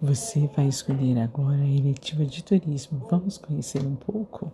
Você vai escolher agora a eletiva de turismo. Vamos conhecer um pouco?